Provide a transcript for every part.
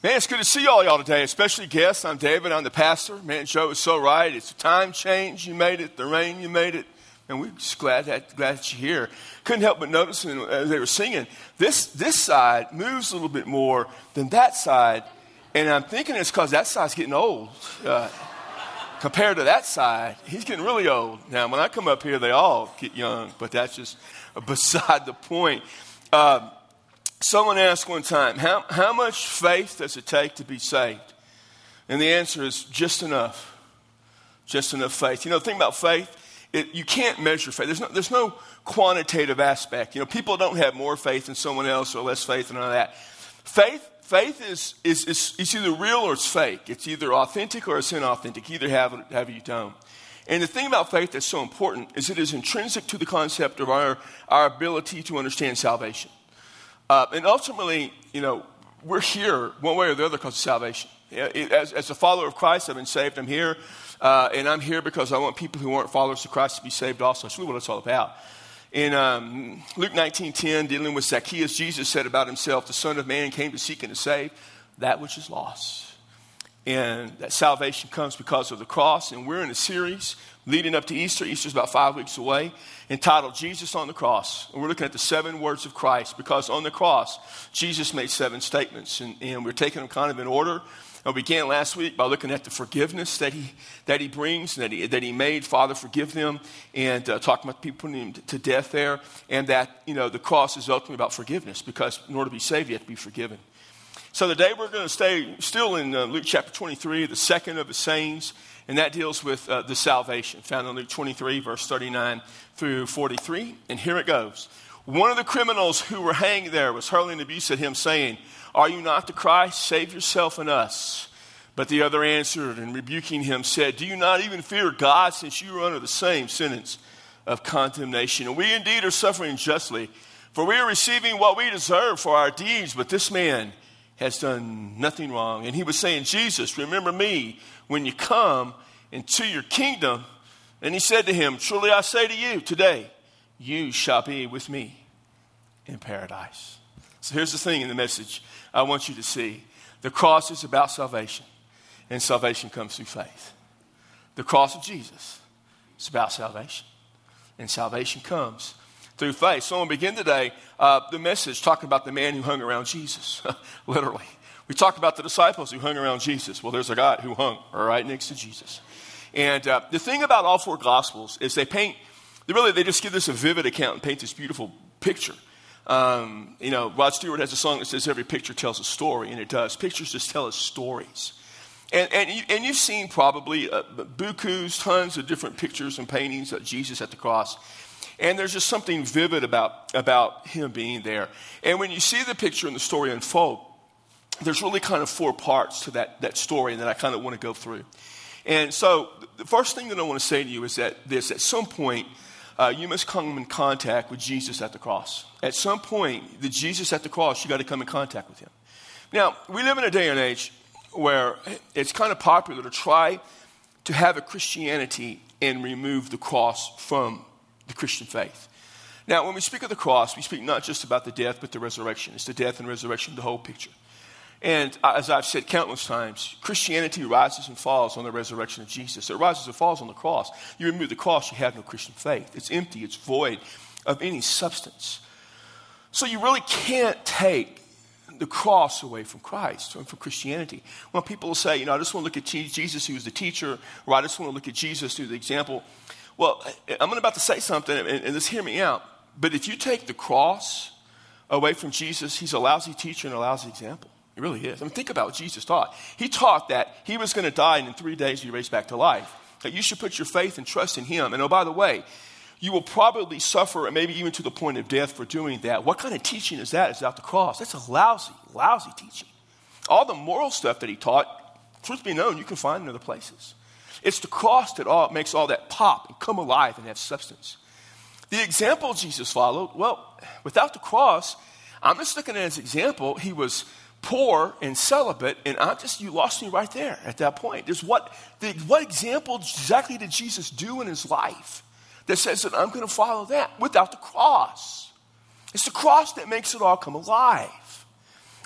Man, it's good to see all y'all today, especially guests. I'm David. I'm the pastor. Man, Joe is so right. It's a time change. You made it. The rain, you made it. And we're just glad that, glad that you're here. Couldn't help but noticing as they were singing, this, this side moves a little bit more than that side. And I'm thinking it's because that side's getting old. Uh, compared to that side, he's getting really old. Now, when I come up here, they all get young, but that's just beside the point. Uh, Someone asked one time, how, how much faith does it take to be saved? And the answer is just enough. Just enough faith. You know, the thing about faith, it, you can't measure faith. There's no, there's no quantitative aspect. You know, people don't have more faith than someone else or less faith and all that. Faith, faith is, is, is it's either real or it's fake. It's either authentic or it's inauthentic. either have it, have you don't. And the thing about faith that's so important is it is intrinsic to the concept of our, our ability to understand salvation. Uh, and ultimately, you know, we're here one way or the other because of salvation. As, as a follower of Christ, I've been saved. I'm here. Uh, and I'm here because I want people who aren't followers of Christ to be saved also. That's really what it's all about. In um, Luke 19.10, dealing with Zacchaeus, Jesus said about himself, the Son of Man came to seek and to save that which is lost. And that salvation comes because of the cross. And we're in a series leading up to Easter. Easter's about five weeks away, entitled Jesus on the Cross. And we're looking at the seven words of Christ because on the cross, Jesus made seven statements. And, and we're taking them kind of in order. And we began last week by looking at the forgiveness that he, that he brings, that he, that he made. Father, forgive them. And uh, talking about people putting him to death there. And that, you know, the cross is ultimately about forgiveness because in order to be saved, you have to be forgiven. So today we're going to stay still in uh, Luke chapter 23, the second of the sayings, and that deals with uh, the salvation found in Luke 23, verse 39 through 43. And here it goes. One of the criminals who were hanged there was hurling abuse at him, saying, Are you not the Christ? Save yourself and us. But the other answered and rebuking him said, Do you not even fear God, since you are under the same sentence of condemnation? And we indeed are suffering justly, for we are receiving what we deserve for our deeds, but this man has done nothing wrong. And he was saying, Jesus, remember me when you come into your kingdom. And he said to him, Truly I say to you, today you shall be with me in paradise. So here's the thing in the message I want you to see the cross is about salvation, and salvation comes through faith. The cross of Jesus is about salvation, and salvation comes through faith. So, we'll begin today uh, the message talking about the man who hung around Jesus, literally. We talked about the disciples who hung around Jesus. Well, there's a guy who hung right next to Jesus. And uh, the thing about all four Gospels is they paint, they really, they just give this a vivid account and paint this beautiful picture. Um, you know, Rod Stewart has a song that says every picture tells a story, and it does. Pictures just tell us stories. And, and, you, and you've seen probably uh, bukus, tons of different pictures and paintings of Jesus at the cross. And there's just something vivid about, about him being there. And when you see the picture and the story unfold, there's really kind of four parts to that, that story that I kind of want to go through. And so the first thing that I want to say to you is that this at some point, uh, you must come in contact with Jesus at the cross. At some point, the Jesus at the cross, you got to come in contact with him. Now, we live in a day and age where it's kind of popular to try to have a Christianity and remove the cross from the Christian faith. Now, when we speak of the cross, we speak not just about the death, but the resurrection. It's the death and resurrection, the whole picture. And as I've said countless times, Christianity rises and falls on the resurrection of Jesus. It rises and falls on the cross. You remove the cross, you have no Christian faith. It's empty, it's void of any substance. So you really can't take the cross away from Christ or from Christianity. When people say, you know, I just want to look at Jesus who was the teacher, or I just want to look at Jesus who the example. Well, I'm about to say something, and, just hear me out. But if you take the cross away from Jesus, he's a lousy teacher and a lousy example. He really is. I mean, think about what Jesus taught. He taught that he was going to die and in three days be raised back to life. That you should put your faith and trust in him. And oh, by the way, you will probably suffer, and maybe even to the point of death, for doing that. What kind of teaching is that? Is out the cross? That's a lousy, lousy teaching. All the moral stuff that he taught, truth be known, you can find in other places. It's the cross that all, makes all that pop and come alive and have substance. The example Jesus followed, well, without the cross, I'm just looking at his example. He was poor and celibate, and I'm just, you lost me right there at that point. There's what, the, what example exactly did Jesus do in his life that says that I'm going to follow that without the cross? It's the cross that makes it all come alive.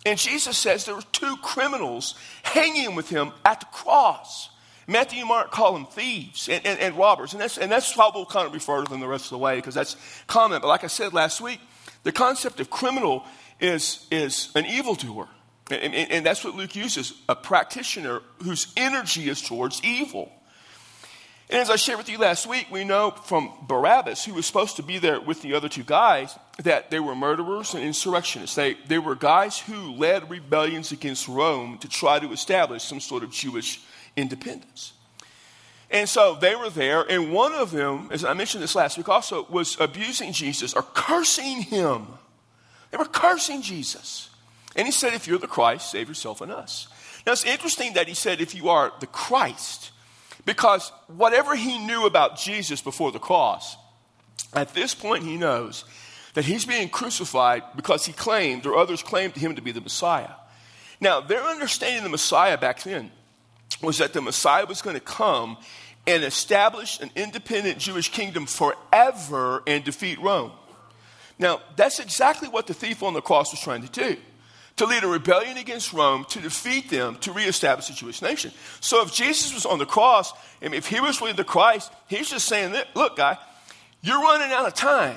And Jesus says there were two criminals hanging with him at the cross. Matthew and Mark call them thieves and, and, and robbers. And that's, and that's how we'll kind of refer to them the rest of the way because that's common. But like I said last week, the concept of criminal is, is an evildoer. And, and, and that's what Luke uses a practitioner whose energy is towards evil. And as I shared with you last week, we know from Barabbas, who was supposed to be there with the other two guys, that they were murderers and insurrectionists. They, they were guys who led rebellions against Rome to try to establish some sort of Jewish independence. And so they were there, and one of them, as I mentioned this last week also, was abusing Jesus or cursing him. They were cursing Jesus. And he said, If you're the Christ, save yourself and us. Now it's interesting that he said, If you are the Christ, because whatever he knew about Jesus before the cross, at this point he knows that he's being crucified because he claimed, or others claimed him to be the Messiah. Now, their understanding of the Messiah back then was that the Messiah was going to come and establish an independent Jewish kingdom forever and defeat Rome. Now, that's exactly what the thief on the cross was trying to do to lead a rebellion against Rome, to defeat them, to reestablish the Jewish nation. So if Jesus was on the cross, and if he was really the Christ, he's just saying, look, guy, you're running out of time.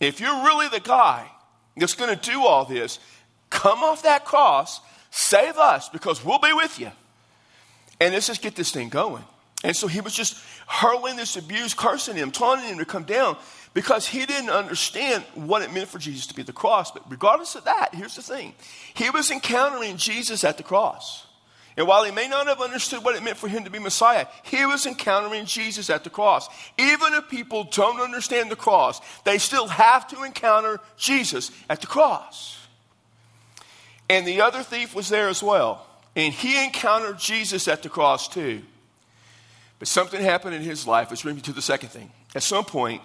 If you're really the guy that's going to do all this, come off that cross, save us, because we'll be with you. And let's just get this thing going. And so he was just hurling this abuse, cursing him, taunting him to come down because he didn't understand what it meant for Jesus to be at the cross. But regardless of that, here's the thing he was encountering Jesus at the cross. And while he may not have understood what it meant for him to be Messiah, he was encountering Jesus at the cross. Even if people don't understand the cross, they still have to encounter Jesus at the cross. And the other thief was there as well. And he encountered Jesus at the cross too. But something happened in his life, which brings me to the second thing. At some point,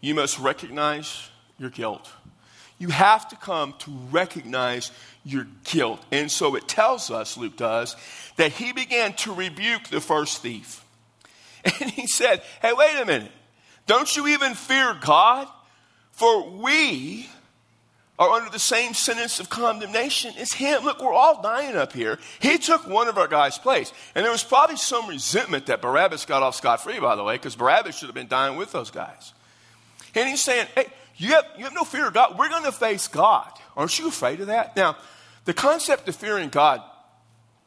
you must recognize your guilt. You have to come to recognize your guilt. And so it tells us, Luke does, that he began to rebuke the first thief. And he said, Hey, wait a minute. Don't you even fear God? For we are under the same sentence of condemnation as him. Look, we're all dying up here. He took one of our guys' place. And there was probably some resentment that Barabbas got off scot free, by the way, because Barabbas should have been dying with those guys. And he's saying, hey, you have, you have no fear of God. We're going to face God. Aren't you afraid of that? Now, the concept of fearing God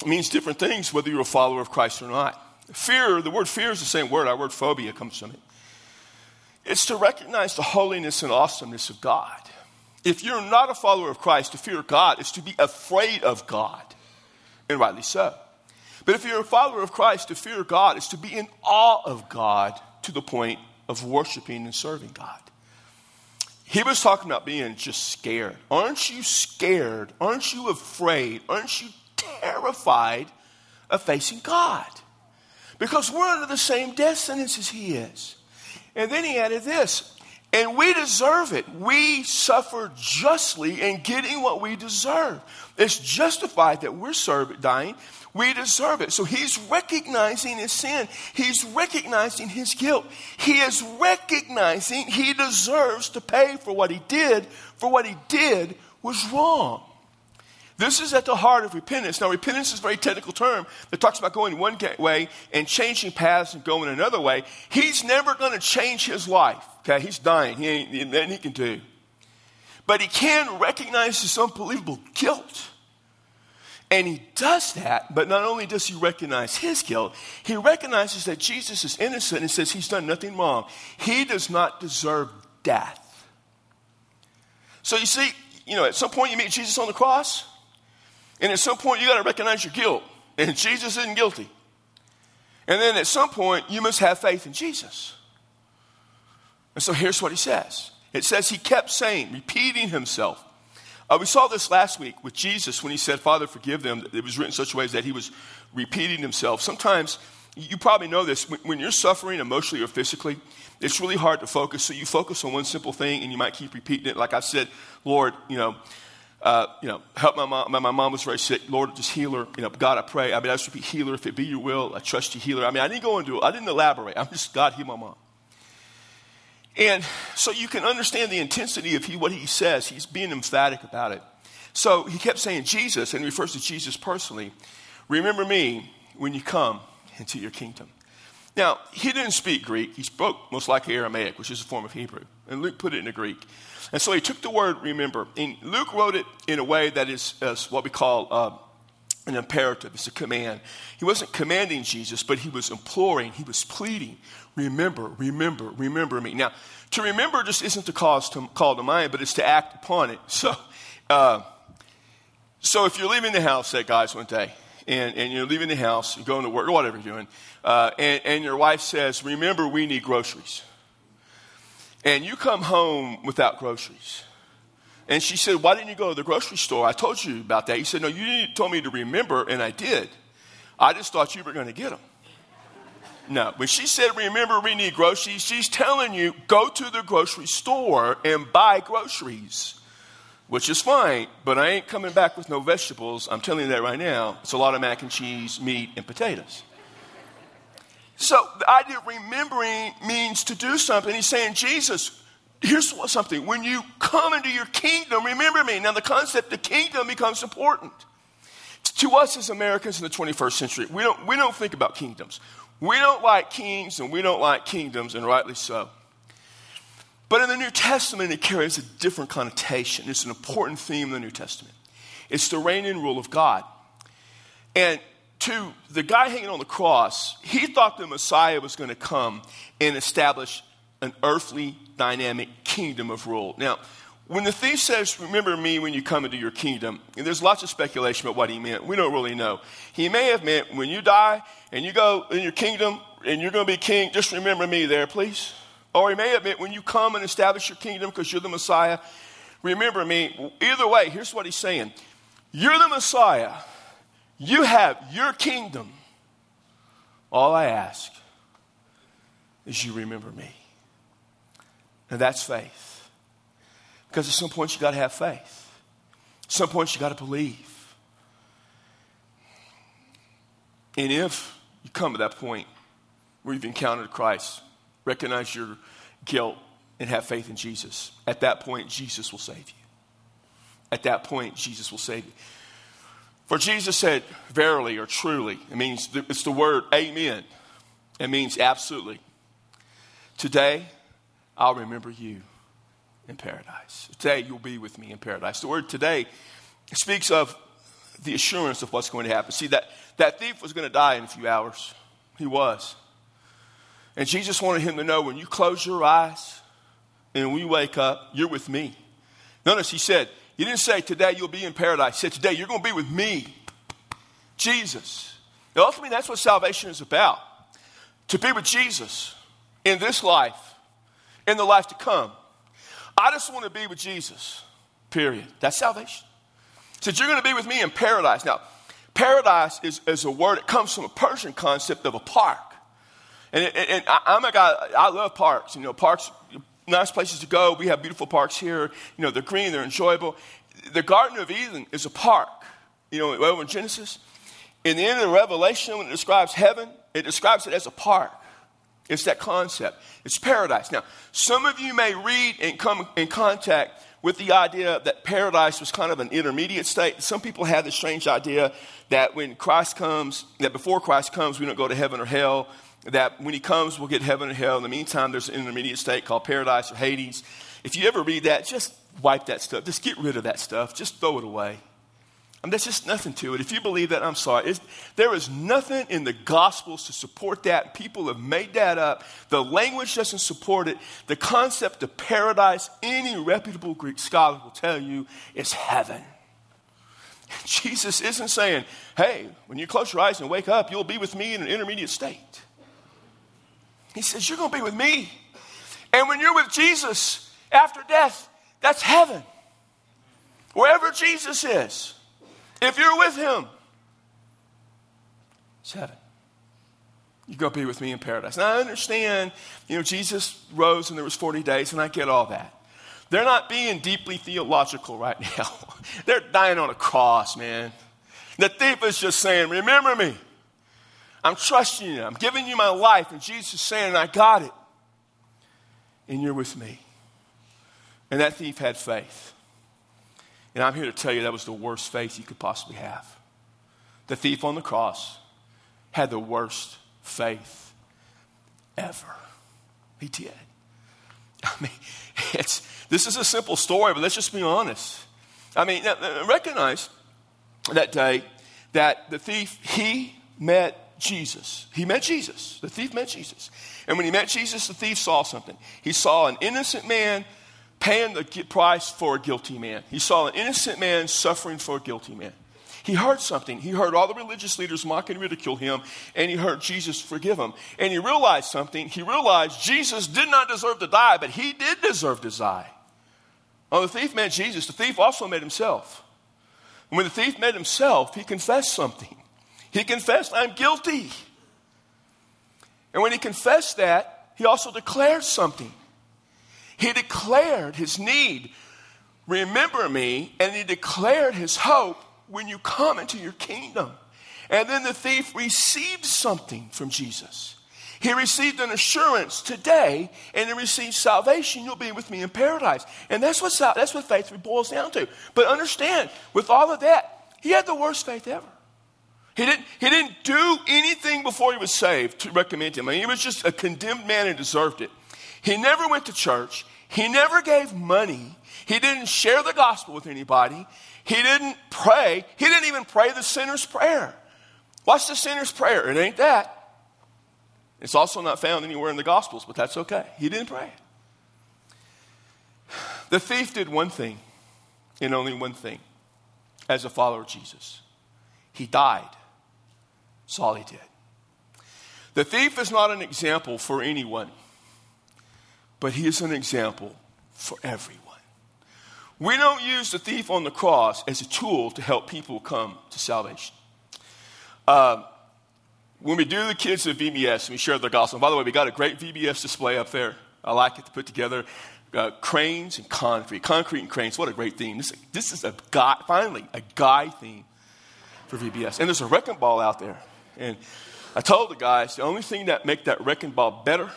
means different things whether you're a follower of Christ or not. Fear, the word fear is the same word. Our word phobia comes from it. It's to recognize the holiness and awesomeness of God. If you're not a follower of Christ, to fear God is to be afraid of God, and rightly so. But if you're a follower of Christ, to fear God is to be in awe of God to the point of worshiping and serving God. He was talking about being just scared. Aren't you scared? Aren't you afraid? Aren't you terrified of facing God? Because we're under the same death sentence as He is. And then he added this, and we deserve it. We suffer justly in getting what we deserve. It's justified that we're serving, dying we deserve it. So he's recognizing his sin. He's recognizing his guilt. He is recognizing he deserves to pay for what he did, for what he did was wrong. This is at the heart of repentance. Now, repentance is a very technical term that talks about going one way and changing paths and going another way. He's never going to change his life. Okay, he's dying. He ain't nothing he can do. But he can recognize his unbelievable guilt. And he does that, but not only does he recognize his guilt, he recognizes that Jesus is innocent and says he's done nothing wrong. He does not deserve death. So you see, you know, at some point you meet Jesus on the cross, and at some point you got to recognize your guilt, and Jesus isn't guilty. And then at some point you must have faith in Jesus. And so here's what he says it says he kept saying, repeating himself, uh, we saw this last week with Jesus when he said, Father, forgive them. It was written in such ways that he was repeating himself. Sometimes, you probably know this, when you're suffering emotionally or physically, it's really hard to focus. So you focus on one simple thing and you might keep repeating it. Like I said, Lord, you know, uh, you know, help my mom. My, mom was very sick. Lord, just heal her. You know, God, I pray. I mean, I just repeat, heal her. If it be your will, I trust you, healer. I mean, I didn't go into it. I didn't elaborate. I'm just, God, heal my mom. And so you can understand the intensity of he, what he says. He's being emphatic about it. So he kept saying Jesus, and refers to Jesus personally. Remember me when you come into your kingdom. Now, he didn't speak Greek. He spoke most likely Aramaic, which is a form of Hebrew. And Luke put it in the Greek. And so he took the word remember. And Luke wrote it in a way that is, is what we call uh, an imperative. It's a command. He wasn't commanding Jesus, but he was imploring, he was pleading, remember, remember, remember me. Now, to remember just isn't to cause to call to mind, but it's to act upon it. So, uh, so if you're leaving the house, say, guys, one day, and, and you're leaving the house, you're going to work, or whatever you're doing, uh, and, and your wife says, Remember, we need groceries. And you come home without groceries. And she said, Why didn't you go to the grocery store? I told you about that. He said, No, you told me to remember, and I did. I just thought you were going to get them. No, when she said, Remember, we need groceries, she's telling you, Go to the grocery store and buy groceries which is fine, but I ain't coming back with no vegetables. I'm telling you that right now. It's a lot of mac and cheese, meat, and potatoes. So the idea of remembering means to do something. He's saying, Jesus, here's something. When you come into your kingdom, remember me. Now, the concept of kingdom becomes important. To us as Americans in the 21st century, we don't, we don't think about kingdoms. We don't like kings and we don't like kingdoms, and rightly so. But in the New Testament, it carries a different connotation. It's an important theme in the New Testament. It's the reign and rule of God. And to the guy hanging on the cross, he thought the Messiah was going to come and establish an earthly dynamic kingdom of rule. Now, when the thief says, Remember me when you come into your kingdom, and there's lots of speculation about what he meant. We don't really know. He may have meant, When you die and you go in your kingdom and you're going to be king, just remember me there, please. Or he may have meant, when you come and establish your kingdom because you're the Messiah, remember me. Either way, here's what he's saying You're the Messiah, you have your kingdom. All I ask is you remember me. And that's faith. Because at some point you got to have faith. At some point you got to believe. And if you come to that point where you've encountered Christ, recognize your guilt, and have faith in Jesus. At that point, Jesus will save you. At that point, Jesus will save you. For Jesus said, verily or truly, it means it's the word amen. It means absolutely. Today, I'll remember you in paradise. Today, you'll be with me in paradise. The word today speaks of the assurance of what's going to happen. See, that, that thief was going to die in a few hours. He was. And Jesus wanted him to know when you close your eyes and when you wake up, you're with me. Notice he said, He didn't say today you'll be in paradise. He said today you're going to be with me, Jesus. Ultimately, that's what salvation is about to be with Jesus in this life, in the life to come. I just want to be with Jesus, period. That's salvation. Said, You're going to be with me in paradise. Now, paradise is, is a word that comes from a Persian concept of a park. And, and, and I, am a guy, I love parks. You know, parks, nice places to go. We have beautiful parks here. You know, they're green, they're enjoyable. The Garden of Eden is a park, you know, over in Genesis. In the end of the Revelation, when it describes heaven, it describes it as a park. It's that concept. It's paradise. Now, some of you may read and come in contact with the idea that paradise was kind of an intermediate state. Some people have this strange idea that when Christ comes, that before Christ comes, we don't go to heaven or hell that when he comes, we'll get heaven and hell. In the meantime, there's an intermediate state called paradise or Hades. If you ever read that, just wipe that stuff. Just get rid of that stuff. Just throw it away. I mean, there's just nothing to it. If you believe that, I'm sorry. It's, there is nothing in the Gospels to support that. People have made that up. The language doesn't support it. The concept of paradise, any reputable Greek scholar will tell you, is heaven. Jesus isn't saying, hey, when you close your eyes and wake up, you'll be with me in an intermediate state. He says, You're going to be with me. And when you're with Jesus after death, that's heaven. Wherever Jesus is, if you're with him, it's heaven. Going to be with me in paradise. Now, I understand, you know, Jesus rose and there was 40 days, and I get all that. They're not being deeply theological right now. They're dying on a cross, man. The thief is just saying, Remember me. I'm trusting you. I'm giving you my life. And Jesus is saying, I got it. And you're with me. And that thief had faith. And I'm here to tell you that was the worst faith you could possibly have. The thief on the cross had the worst faith ever. He did. I mean, it's, this is a simple story, but let's just be honest. I mean, uh, recognize that day that the thief, he met Jesus. He met Jesus. The thief met Jesus. And when he met Jesus, the thief saw something. He saw an innocent man paying the price for a guilty man. He saw an innocent man suffering for a guilty man. He heard something. He heard all the religious leaders mock and ridicule him, and he heard Jesus forgive him. And he realized something. He realized Jesus did not deserve to die, but he did deserve to die. Oh, the thief met Jesus. The thief also met himself. And when the thief met himself, he confessed something. He confessed, I'm guilty. And when he confessed that, he also declared something. He declared his need, remember me, and he declared his hope when you come into your kingdom. And then the thief received something from Jesus. He received an assurance today, and he received salvation. You'll be with me in paradise. And that's what, that's what faith boils down to. But understand, with all of that, he had the worst faith ever. He didn't, he didn't do anything before he was saved to recommend him. I mean, he was just a condemned man and deserved it. He never went to church. He never gave money. He didn't share the gospel with anybody. He didn't pray. He didn't even pray the sinner's prayer. What's the sinner's prayer? It ain't that. It's also not found anywhere in the Gospels, but that's okay. He didn't pray. The thief did one thing, and only one thing, as a follower of Jesus. He died. That's all he did. The thief is not an example for anyone, but he is an example for everyone. We don't use the thief on the cross as a tool to help people come to salvation. Um, when we do the kids at VBS and we share the gospel, by the way, we got a great VBS display up there. I like it to put together. Uh, cranes and concrete. Concrete and cranes. What a great theme. This, this is a guy, finally, a guy theme for VBS. And there's a wrecking ball out there. And I told the guys the only thing that make that wrecking ball better,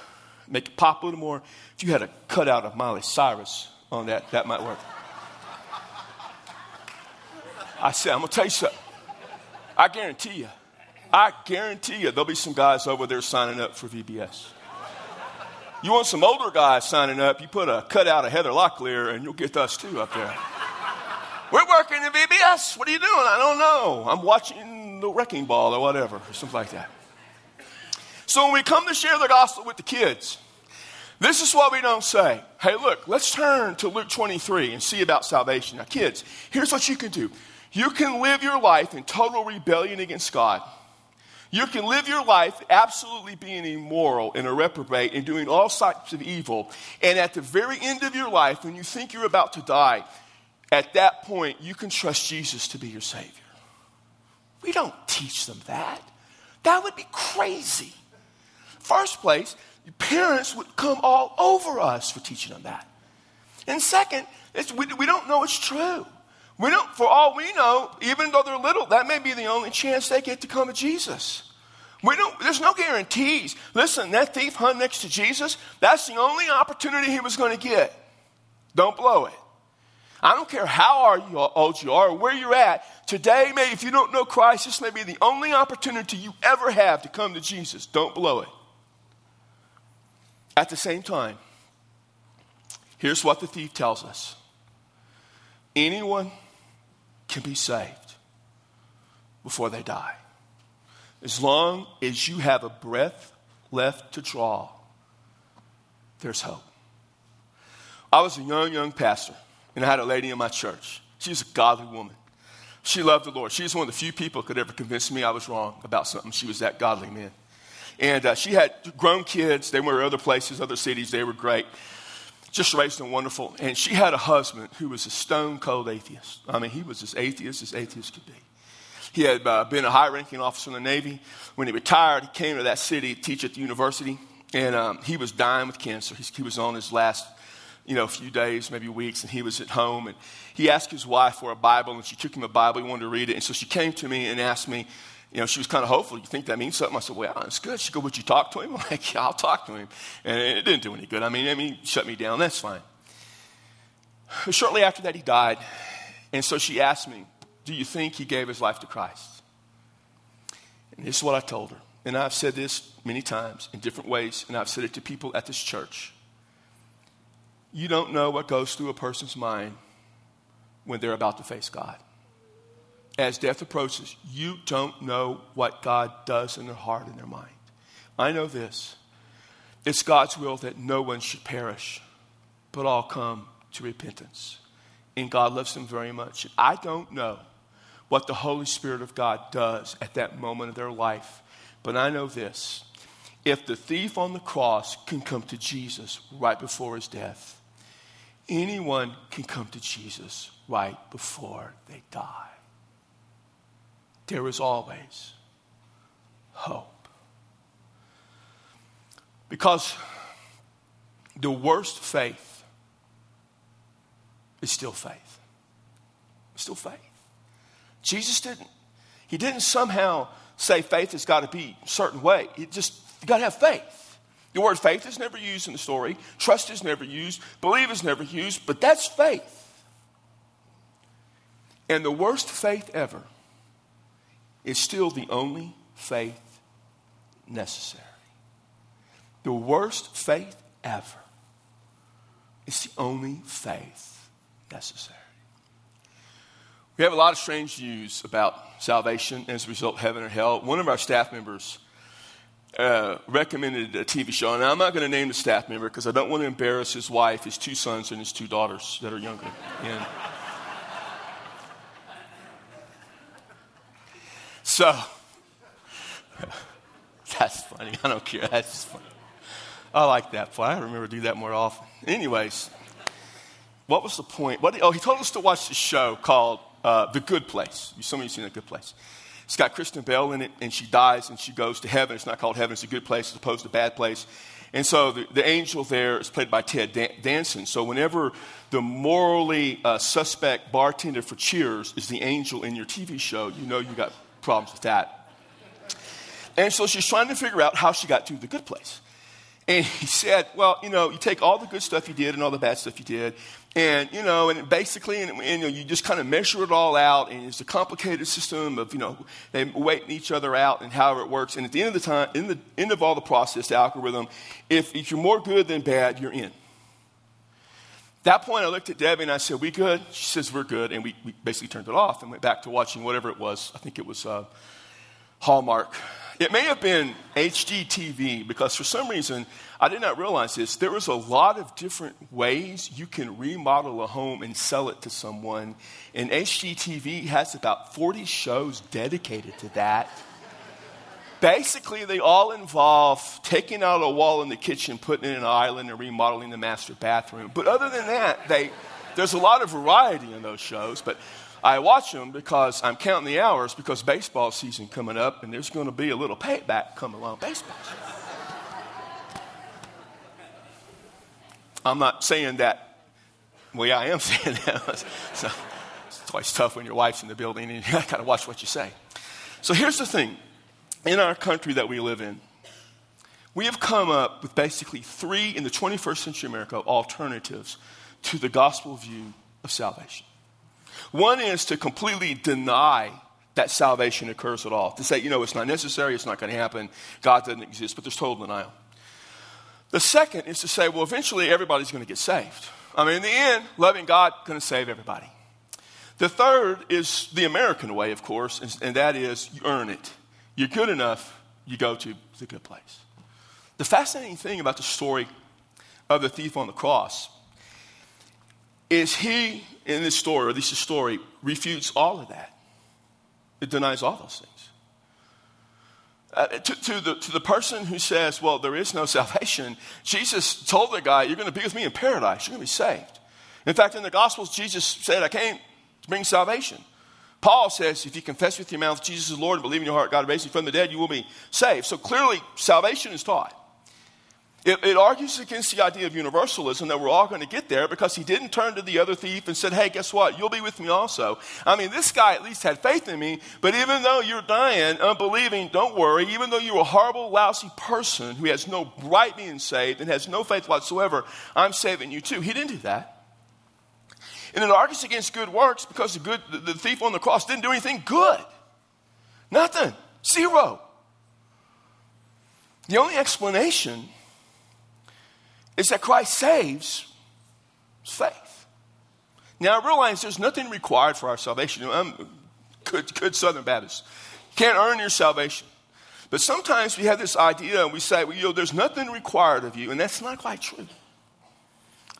make it pop a little more, if you had a cutout of Miley Cyrus on that, that might work. I said, I'm to tell you something. I guarantee you, I guarantee you there'll be some guys over there signing up for VBS. You want some older guys signing up, you put a cutout of Heather Locklear and you'll get us too up there. We're working in VBS. What are you doing? I don't know. I'm watching the wrecking ball or whatever, or something like that. So when we come to share the gospel with the kids, this is what we don't say. Hey, look, let's turn to Luke 23 and see about salvation. Now, kids, here's what you can do you can live your life in total rebellion against God you can live your life absolutely being immoral and a reprobate and doing all sorts of evil. And at the very end of your life, when you think you're about to die, at that point, you can trust Jesus to be your Savior. We don't teach them that. That would be crazy. First place, parents would come all over us for teaching them that. And second, we, we don't know it's true. We don't, for all we know, even though they're little, that may be the only chance they get to come to Jesus. We don't, there's no guarantees. Listen, that thief hung next to Jesus, that's the only opportunity he was going to get. Don't blow it. I don't care how old you are or where you're at. Today, maybe if you don't know Christ, this may be the only opportunity you ever have to come to Jesus. Don't blow it. At the same time, here's what the thief tells us anyone can be saved before they die. As long as you have a breath left to draw, there's hope. I was a young, young pastor, and I had a lady in my church. She was a godly woman. She loved the Lord. She was one of the few people who could ever convince me I was wrong about something. She was that godly man. And uh, she had grown kids. They were other places, other cities. They were great. Just raised them wonderful. And she had a husband who was a stone cold atheist. I mean, he was as atheist as atheist could be. He had uh, been a high ranking officer in the Navy. When he retired, he came to that city to teach at the university, and um, he was dying with cancer. He was on his last you know, a few days, maybe weeks, and he was at home. And he asked his wife for a Bible, and she took him a Bible. He wanted to read it. And so she came to me and asked me, you know, she was kind of hopeful. You think that means something? I said, well, it's good. She go, would you talk to him? I'm like, yeah, I'll talk to him. And it didn't do any good. I mean, I mean, shut me down. That's fine. But shortly after that, he died. And so she asked me, Do you think he gave his life to Christ? And this is what I told her. And I've said this many times in different ways, and I've said it to people at this church. You don't know what goes through a person's mind when they're about to face God. As death approaches, you don't know what God does in their heart and their mind. I know this it's God's will that no one should perish, but all come to repentance. And God loves them very much. I don't know what the Holy Spirit of God does at that moment of their life, but I know this. If the thief on the cross can come to Jesus right before his death, anyone can come to Jesus right before they die. There is always hope. Because the worst faith is still faith. still faith. Jesus didn't, he didn't somehow say faith has got to be a certain way. It just, you got to have faith. The word faith is never used in the story, trust is never used, believe is never used, but that's faith. And the worst faith ever is still the only faith necessary the worst faith ever is the only faith necessary. We have a lot of strange views about salvation as a result, heaven or hell. One of our staff members uh, recommended a TV show, and I'm not going to name the staff member because I don't want to embarrass his wife, his two sons, and his two daughters that are younger. And so, that's funny. I don't care. That's funny. I like that. I remember do that more often. Anyways, what was the point? What, oh, he told us to watch this show called uh, The Good Place. Some of you seen The Good Place. It's got Kristen Bell in it, and she dies and she goes to heaven. It's not called heaven, it's a good place as opposed to a bad place. And so the, the angel there is played by Ted Dan- Danson. So whenever the morally uh, suspect bartender for Cheers is the angel in your TV show, you know you got problems with that. And so she's trying to figure out how she got to the good place. And he said, Well, you know, you take all the good stuff you did and all the bad stuff you did, and, you know, and basically, and, and you, know, you just kind of measure it all out, and it's a complicated system of, you know, they waiting each other out and however it works. And at the end of the time, in the end of all the process, the algorithm, if, if you're more good than bad, you're in. At that point, I looked at Debbie and I said, We good? She says, We're good. And we, we basically turned it off and went back to watching whatever it was. I think it was uh, Hallmark it may have been HGTV because for some reason, I did not realize this. There was a lot of different ways you can remodel a home and sell it to someone. And HGTV has about 40 shows dedicated to that. Basically, they all involve taking out a wall in the kitchen, putting in an island, and remodeling the master bathroom. But other than that, they, there's a lot of variety in those shows. But I watch them because I'm counting the hours because baseball season coming up and there's going to be a little payback coming along baseball. I'm not saying that. Well, yeah, I am saying that. so, it's always tough when your wife's in the building and you got to watch what you say. So here's the thing. In our country that we live in, we have come up with basically three, in the 21st century America, alternatives to the gospel view of salvation. One is to completely deny that salvation occurs at all. To say, you know, it's not necessary, it's not going to happen, God doesn't exist, but there's total denial. The second is to say, well, eventually everybody's going to get saved. I mean, in the end, loving God going to save everybody. The third is the American way, of course, and that is you earn it. You're good enough, you go to the good place. The fascinating thing about the story of the thief on the cross is he, in this story, or at least the story, refutes all of that. It denies all those things. Uh, to, to, the, to the person who says, well, there is no salvation, Jesus told the guy, you're going to be with me in paradise. You're going to be saved. In fact, in the Gospels, Jesus said, I came to bring salvation. Paul says, if you confess with your mouth Jesus is Lord and believe in your heart God raised him from the dead, you will be saved. So clearly, salvation is taught. It, it, argues against the idea of universalism that we're all going to get there because he didn't turn to the other thief and said, Hey, guess what? You'll be with me also. I mean, this guy at least had faith in me, but even though you're dying, unbelieving, don't worry. Even though you're a horrible, lousy person who has no right being saved and has no faith whatsoever, I'm saving you too. He didn't do that. And it argues against good works because the, good, the, the thief on the cross didn't do anything good. Nothing. Zero. The only explanation is that Christ saves faith. Now, I realize there's nothing required for our salvation. I'm good, good Southern Baptist. You can't earn your salvation. But sometimes we have this idea and we say, well, you know, there's nothing required of you, and that's not quite true.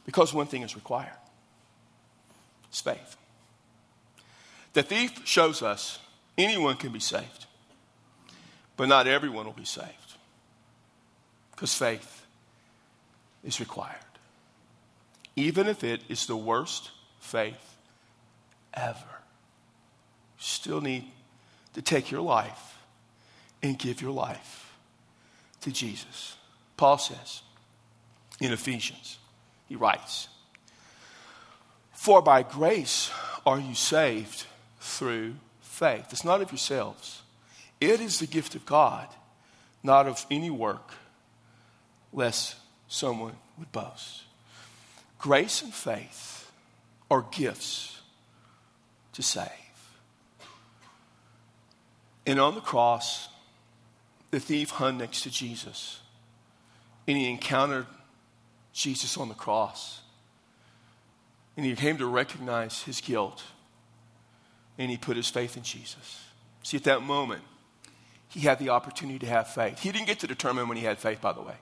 Because one thing is required it's faith. The thief shows us anyone can be saved, but not everyone will be saved. Because faith is required. Even if it is the worst faith ever, you still need to take your life and give your life to Jesus. Paul says in Ephesians, he writes, For by grace are you saved through faith. It's not of yourselves, it is the gift of God, not of any work, lest someone would boast. Grace and faith are gifts to save. And on the cross, the thief hung next to Jesus, and he encountered Jesus on the cross. And he came to recognize his guilt, and he put his faith in Jesus. See, at that moment, he had the opportunity to have faith. He didn't get to determine when he had faith, by the way.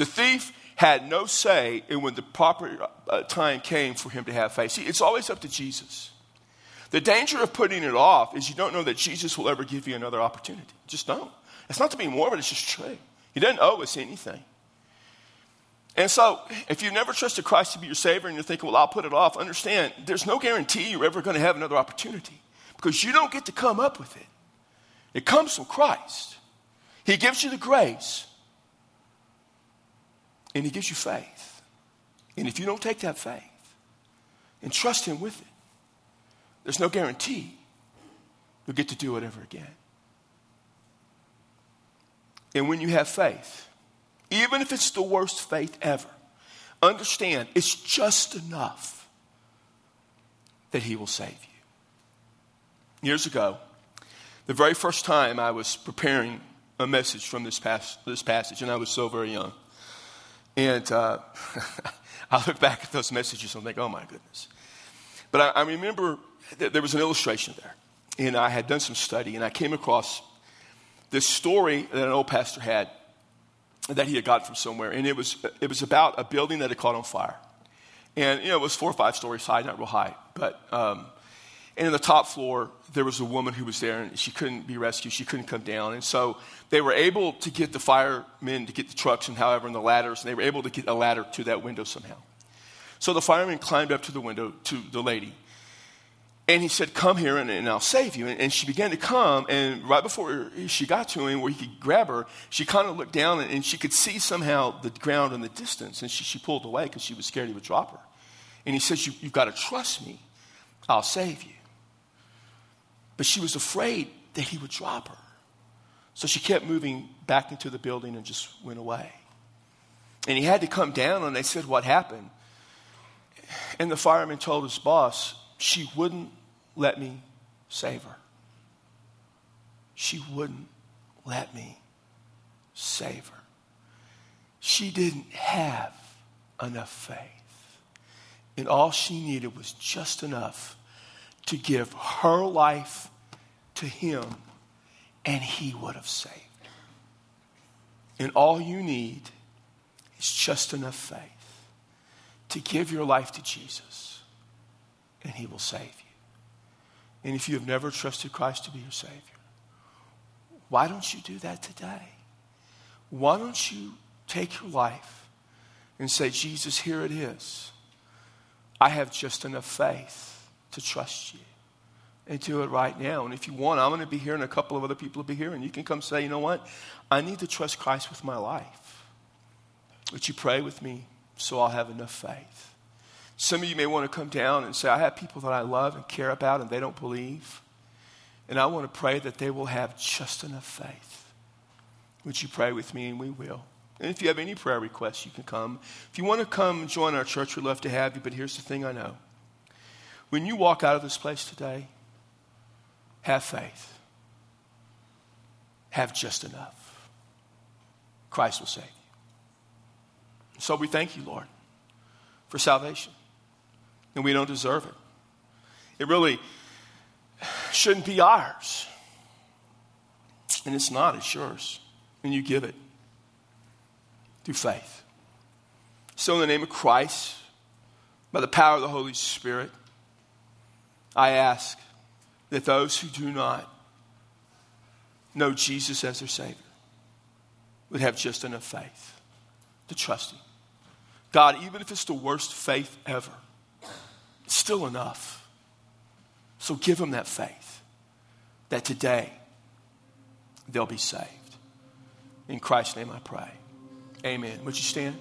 The thief had no say in when the proper uh, time came for him to have faith. See, it's always up to Jesus. The danger of putting it off is you don't know that Jesus will ever give you another opportunity. Just don't. It's not to be morbid, it's just true. He doesn't owe us anything. And so, if you've never trusted Christ to be your Savior and you're thinking, well, I'll put it off, understand there's no guarantee you're ever going to have another opportunity because you don't get to come up with it. It comes from Christ. He gives you the grace and He gives you faith. And if you don't take that faith and trust Him with it, there's no guarantee you'll get to do it ever again. And when you have faith, even if it's the worst faith ever, understand it's just enough that He will save you. Years ago, the very first time I was preparing a message from this, pas- this passage, and I was so very young. And uh, I look back at those messages and think, oh my goodness. But I, I remember that there was an illustration there. And I had done some study, and I came across this story that an old pastor had that he had got from somewhere. And it was, it was about a building that had caught on fire. And, you know, it was four or five stories high, not real high. But, um, and in the top floor, there was a woman who was there, and she couldn't be rescued. She couldn't come down. And so they were able to get the firemen to get the trucks and, however, and the ladders, and they were able to get a ladder to that window somehow. So the fireman climbed up to the window to the lady and he said, Come here and, and I'll save you. And, and, she began to come. And right before she got to him, where he could grab her, she kind of looked down and, and, she could see somehow the ground in the distance. And she, she pulled away because she was scared he would drop her. And he says, you, You've got to trust me. I'll save you. But she was afraid that he would drop her. So she kept moving back into the building and just went away. And he had to come down, and they said, What happened? And the fireman told his boss, She wouldn't let me save her. She wouldn't let me save her. She didn't have enough faith. And all she needed was just enough to give her life to him, and he would have saved her. And all you need is just enough faith to give your life to Jesus, and he will save you. And if you have never trusted Christ to be your Savior, why don't you do that today? Why don't you take your life and say, Jesus, here it is. I have just enough faith to trust you. And do it right now. And if you want, I'm going to be here and a couple of other people will be here. And you can come say, you know what? I need to trust Christ with my life. Would you pray with me so I'll have enough faith? Some of you may want to come down and say, I have people that I love and care about and they don't believe. And I want to pray that they will have just enough faith. Would you pray with me? And we will. And if you have any prayer requests, you can come. If you want to come join our church, we'd love to have you. But here's the thing I know when you walk out of this place today, have faith. Have just enough. Christ will save you. So we thank you, Lord, for salvation. And we don't deserve it. It really shouldn't be ours. And it's not, it's yours. And you give it through faith. So, in the name of Christ, by the power of the Holy Spirit, I ask that those who do not know Jesus as their Savior would have just enough faith to trust Him. God, even if it's the worst faith ever, it's still enough. So give them that faith that today they'll be saved. In Christ's name I pray. Amen. Would you stand?